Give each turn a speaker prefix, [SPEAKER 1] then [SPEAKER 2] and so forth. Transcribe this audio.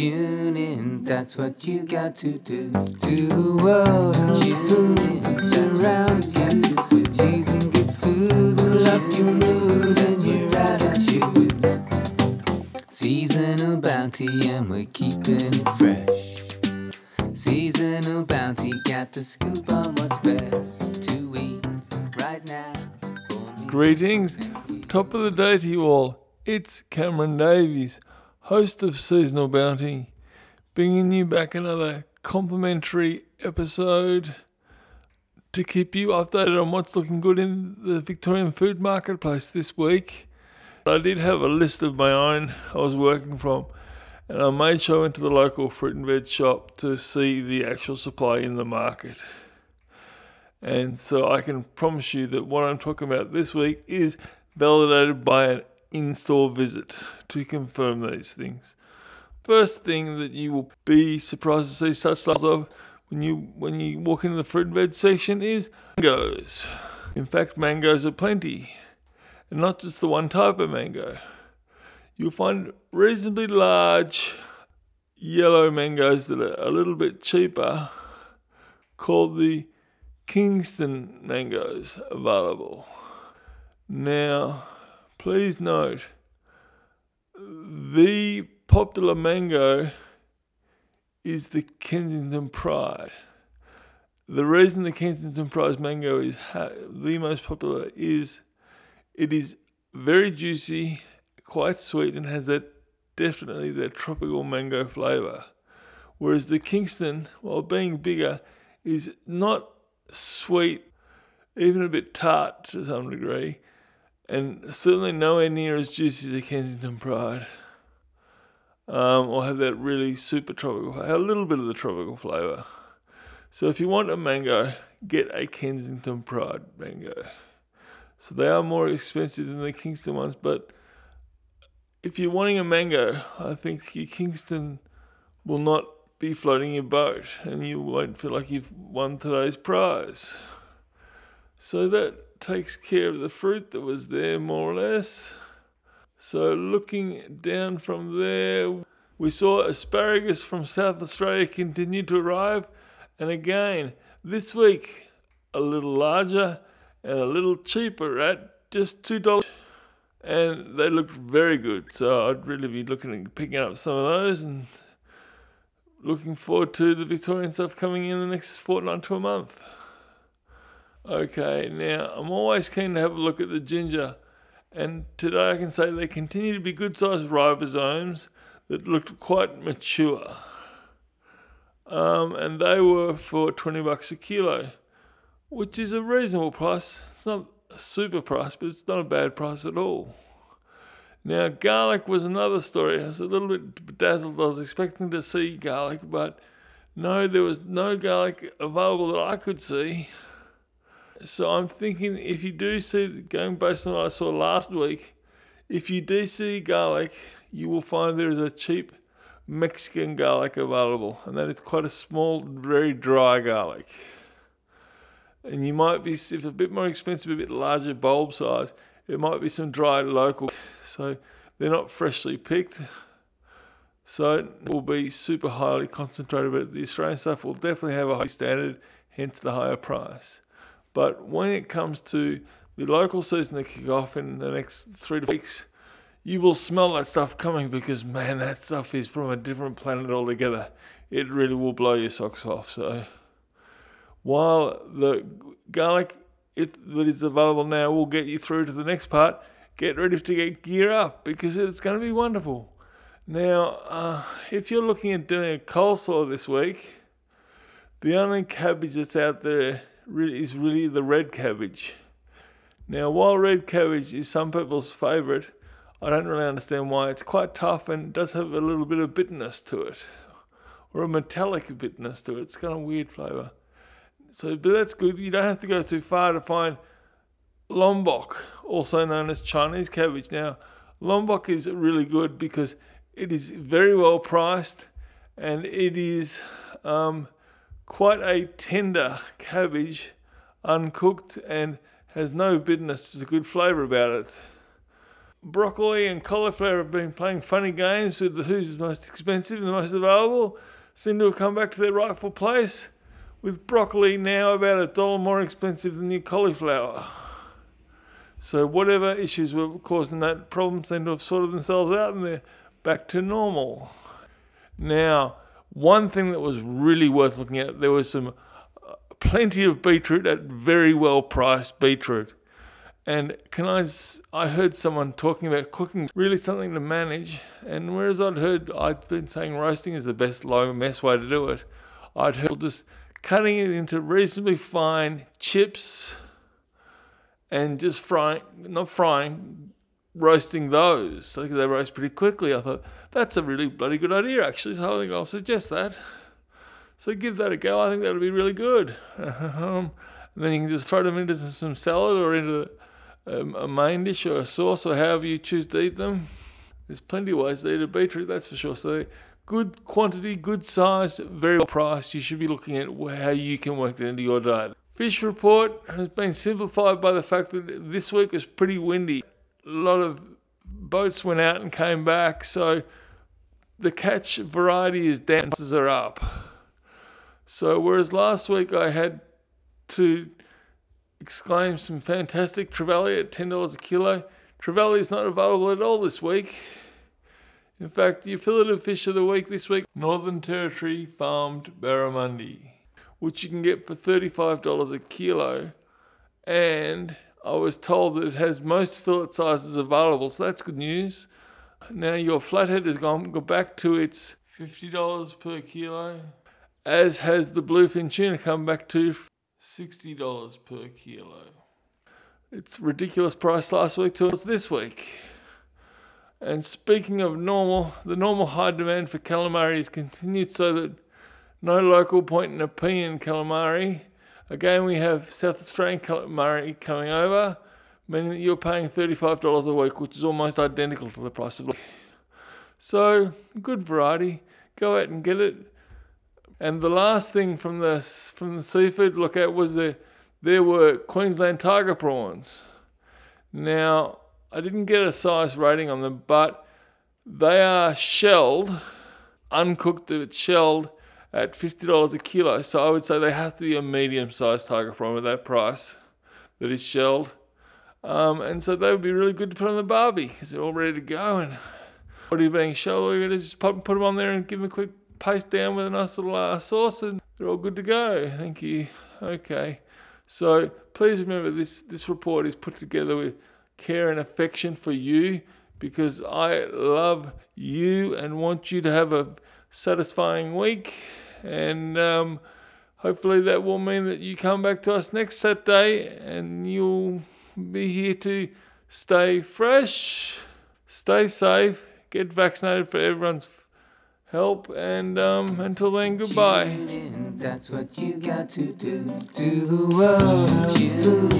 [SPEAKER 1] tune in, that's what you got to do. To the world, tune in, surrounds you. Cheese and good food will up your mood your attitude. Seasonal bounty, and we're keeping it fresh. Seasonal bounty, got the scoop on what's best to eat right now.
[SPEAKER 2] Greetings. Top of the day to you all. It's Cameron Davies, host of Seasonal Bounty, bringing you back another complimentary episode to keep you updated on what's looking good in the Victorian food marketplace this week. I did have a list of my own I was working from, and I made sure I went to the local fruit and veg shop to see the actual supply in the market. And so I can promise you that what I'm talking about this week is validated by an in store visit to confirm these things. First thing that you will be surprised to see such levels of when you when you walk into the fruit and veg section is mangoes. In fact, mangoes are plenty, and not just the one type of mango. You'll find reasonably large yellow mangoes that are a little bit cheaper, called the Kingston mangoes available. Now, please note the popular mango is the Kensington Pride. The reason the Kensington Pride mango is ha- the most popular is it is very juicy, quite sweet, and has that definitely that tropical mango flavour. Whereas the Kingston, while being bigger, is not sweet, even a bit tart to some degree, and certainly nowhere near as juicy as a Kensington Pride. Um, or have that really super tropical, a little bit of the tropical flavour. So if you want a mango, get a Kensington Pride mango. So they are more expensive than the Kingston ones, but if you're wanting a mango, I think your Kingston will not be floating your boat and you won't feel like you've won today's prize. So that takes care of the fruit that was there more or less. So looking down from there, we saw asparagus from South Australia continue to arrive. And again, this week, a little larger and a little cheaper at just $2 and they looked very good. So I'd really be looking at picking up some of those and looking forward to the Victorian stuff coming in the next fortnight to a month. Okay, now I'm always keen to have a look at the ginger, and today I can say they continue to be good sized rhizomes that looked quite mature. Um, and they were for 20 bucks a kilo, which is a reasonable price. It's not a super price, but it's not a bad price at all. Now, garlic was another story. I was a little bit bedazzled. I was expecting to see garlic, but no, there was no garlic available that I could see. So I'm thinking if you do see, going based on what I saw last week, if you do see garlic, you will find there is a cheap Mexican garlic available, and that is quite a small, very dry garlic. And you might be, if a bit more expensive, a bit larger bulb size, it might be some dry local. So they're not freshly picked. So it will be super highly concentrated, but the Australian stuff will definitely have a high standard, hence the higher price. But when it comes to the local season to kick off in the next three to weeks, you will smell that stuff coming because man, that stuff is from a different planet altogether. It really will blow your socks off. So while the garlic it, that is available now will get you through to the next part, get ready to get gear up because it's going to be wonderful. Now, uh, if you're looking at doing a coleslaw this week, the only cabbage that's out there is really the red cabbage. Now, while red cabbage is some people's favourite, I don't really understand why. It's quite tough and does have a little bit of bitterness to it, or a metallic bitterness to it. It's kind of weird flavour. So, but that's good. You don't have to go too far to find wombok, also known as Chinese cabbage. Now, wombok is really good because it is very well priced and it is um, quite a tender cabbage, uncooked, and has no bitterness, there's a good flavour about it. Broccoli and cauliflower have been playing funny games with the who's most expensive and the most available, seem to have come back to their rightful place, with broccoli now about a dollar more expensive than your cauliflower. So whatever issues were causing that problem seem to have sorted themselves out and they're back to normal. Now, one thing that was really worth looking at, there was some uh, plenty of beetroot at very well priced beetroot. And can I? I heard someone talking about cooking really something to manage. And whereas I'd heard I'd been saying roasting is the best low mess way to do it, I'd heard just cutting it into reasonably fine chips and just frying, not frying, roasting those. So they roast pretty quickly. I thought that's a really bloody good idea actually. So I think I'll suggest that. So give that a go. I think that'll be really good. Um, and then you can just throw them into some salad or into um, a main dish or a sauce or however you choose to eat them. There's plenty of ways to eat a beetroot, that's for sure. So good quantity, good size, very well priced. You should be looking at how you can work that into your diet. Fish report has been simplified by the fact that this week was pretty windy. A lot of boats went out and came back, so the catch variety is down, prices are up. So whereas last week I had to exclaim some fantastic trevally at ten dollars a kilo, trevally is not available at all this week. In fact, your fillet of fish of the week this week, Northern Territory farmed barramundi, which you can get for thirty-five dollars a kilo, and I was told that it has most fillet sizes available, so that's good news. Now your flathead has gone go back to its fifty dollars per kilo, as has the bluefin tuna come back to sixty dollars per kilo. It's ridiculous price last week to us this week. And speaking of normal, the normal high demand for calamari has continued so that no local point in opinion calamari. Again, we have South Australian calamari coming over, meaning that you're paying $35 a week, which is almost identical to the price of. So, good variety. Go out and get it. And the last thing from the from the seafood look at was there there were Queensland tiger prawns. Now I didn't get a size rating on them, but they are shelled, uncooked shelled at fifty dollars a kilo. So I would say they have to be a medium-sized tiger prawn at that price that is shelled. Um, and so they would be really good to put on the barbie because they're all ready to go. And you being shelled? We're gonna just put, put them on there and give them a quick paste down with a nice little uh, sauce, and they're all good to go. Thank you. Okay. So please remember this this report is put together with care and affection for you because I love you and want you to have a satisfying week. And um, hopefully that will mean that you come back to us next Saturday and you'll be here to stay fresh, stay safe, get vaccinated for everyone's help. And um, until then, goodbye.
[SPEAKER 1] That's what you got to do. To the world,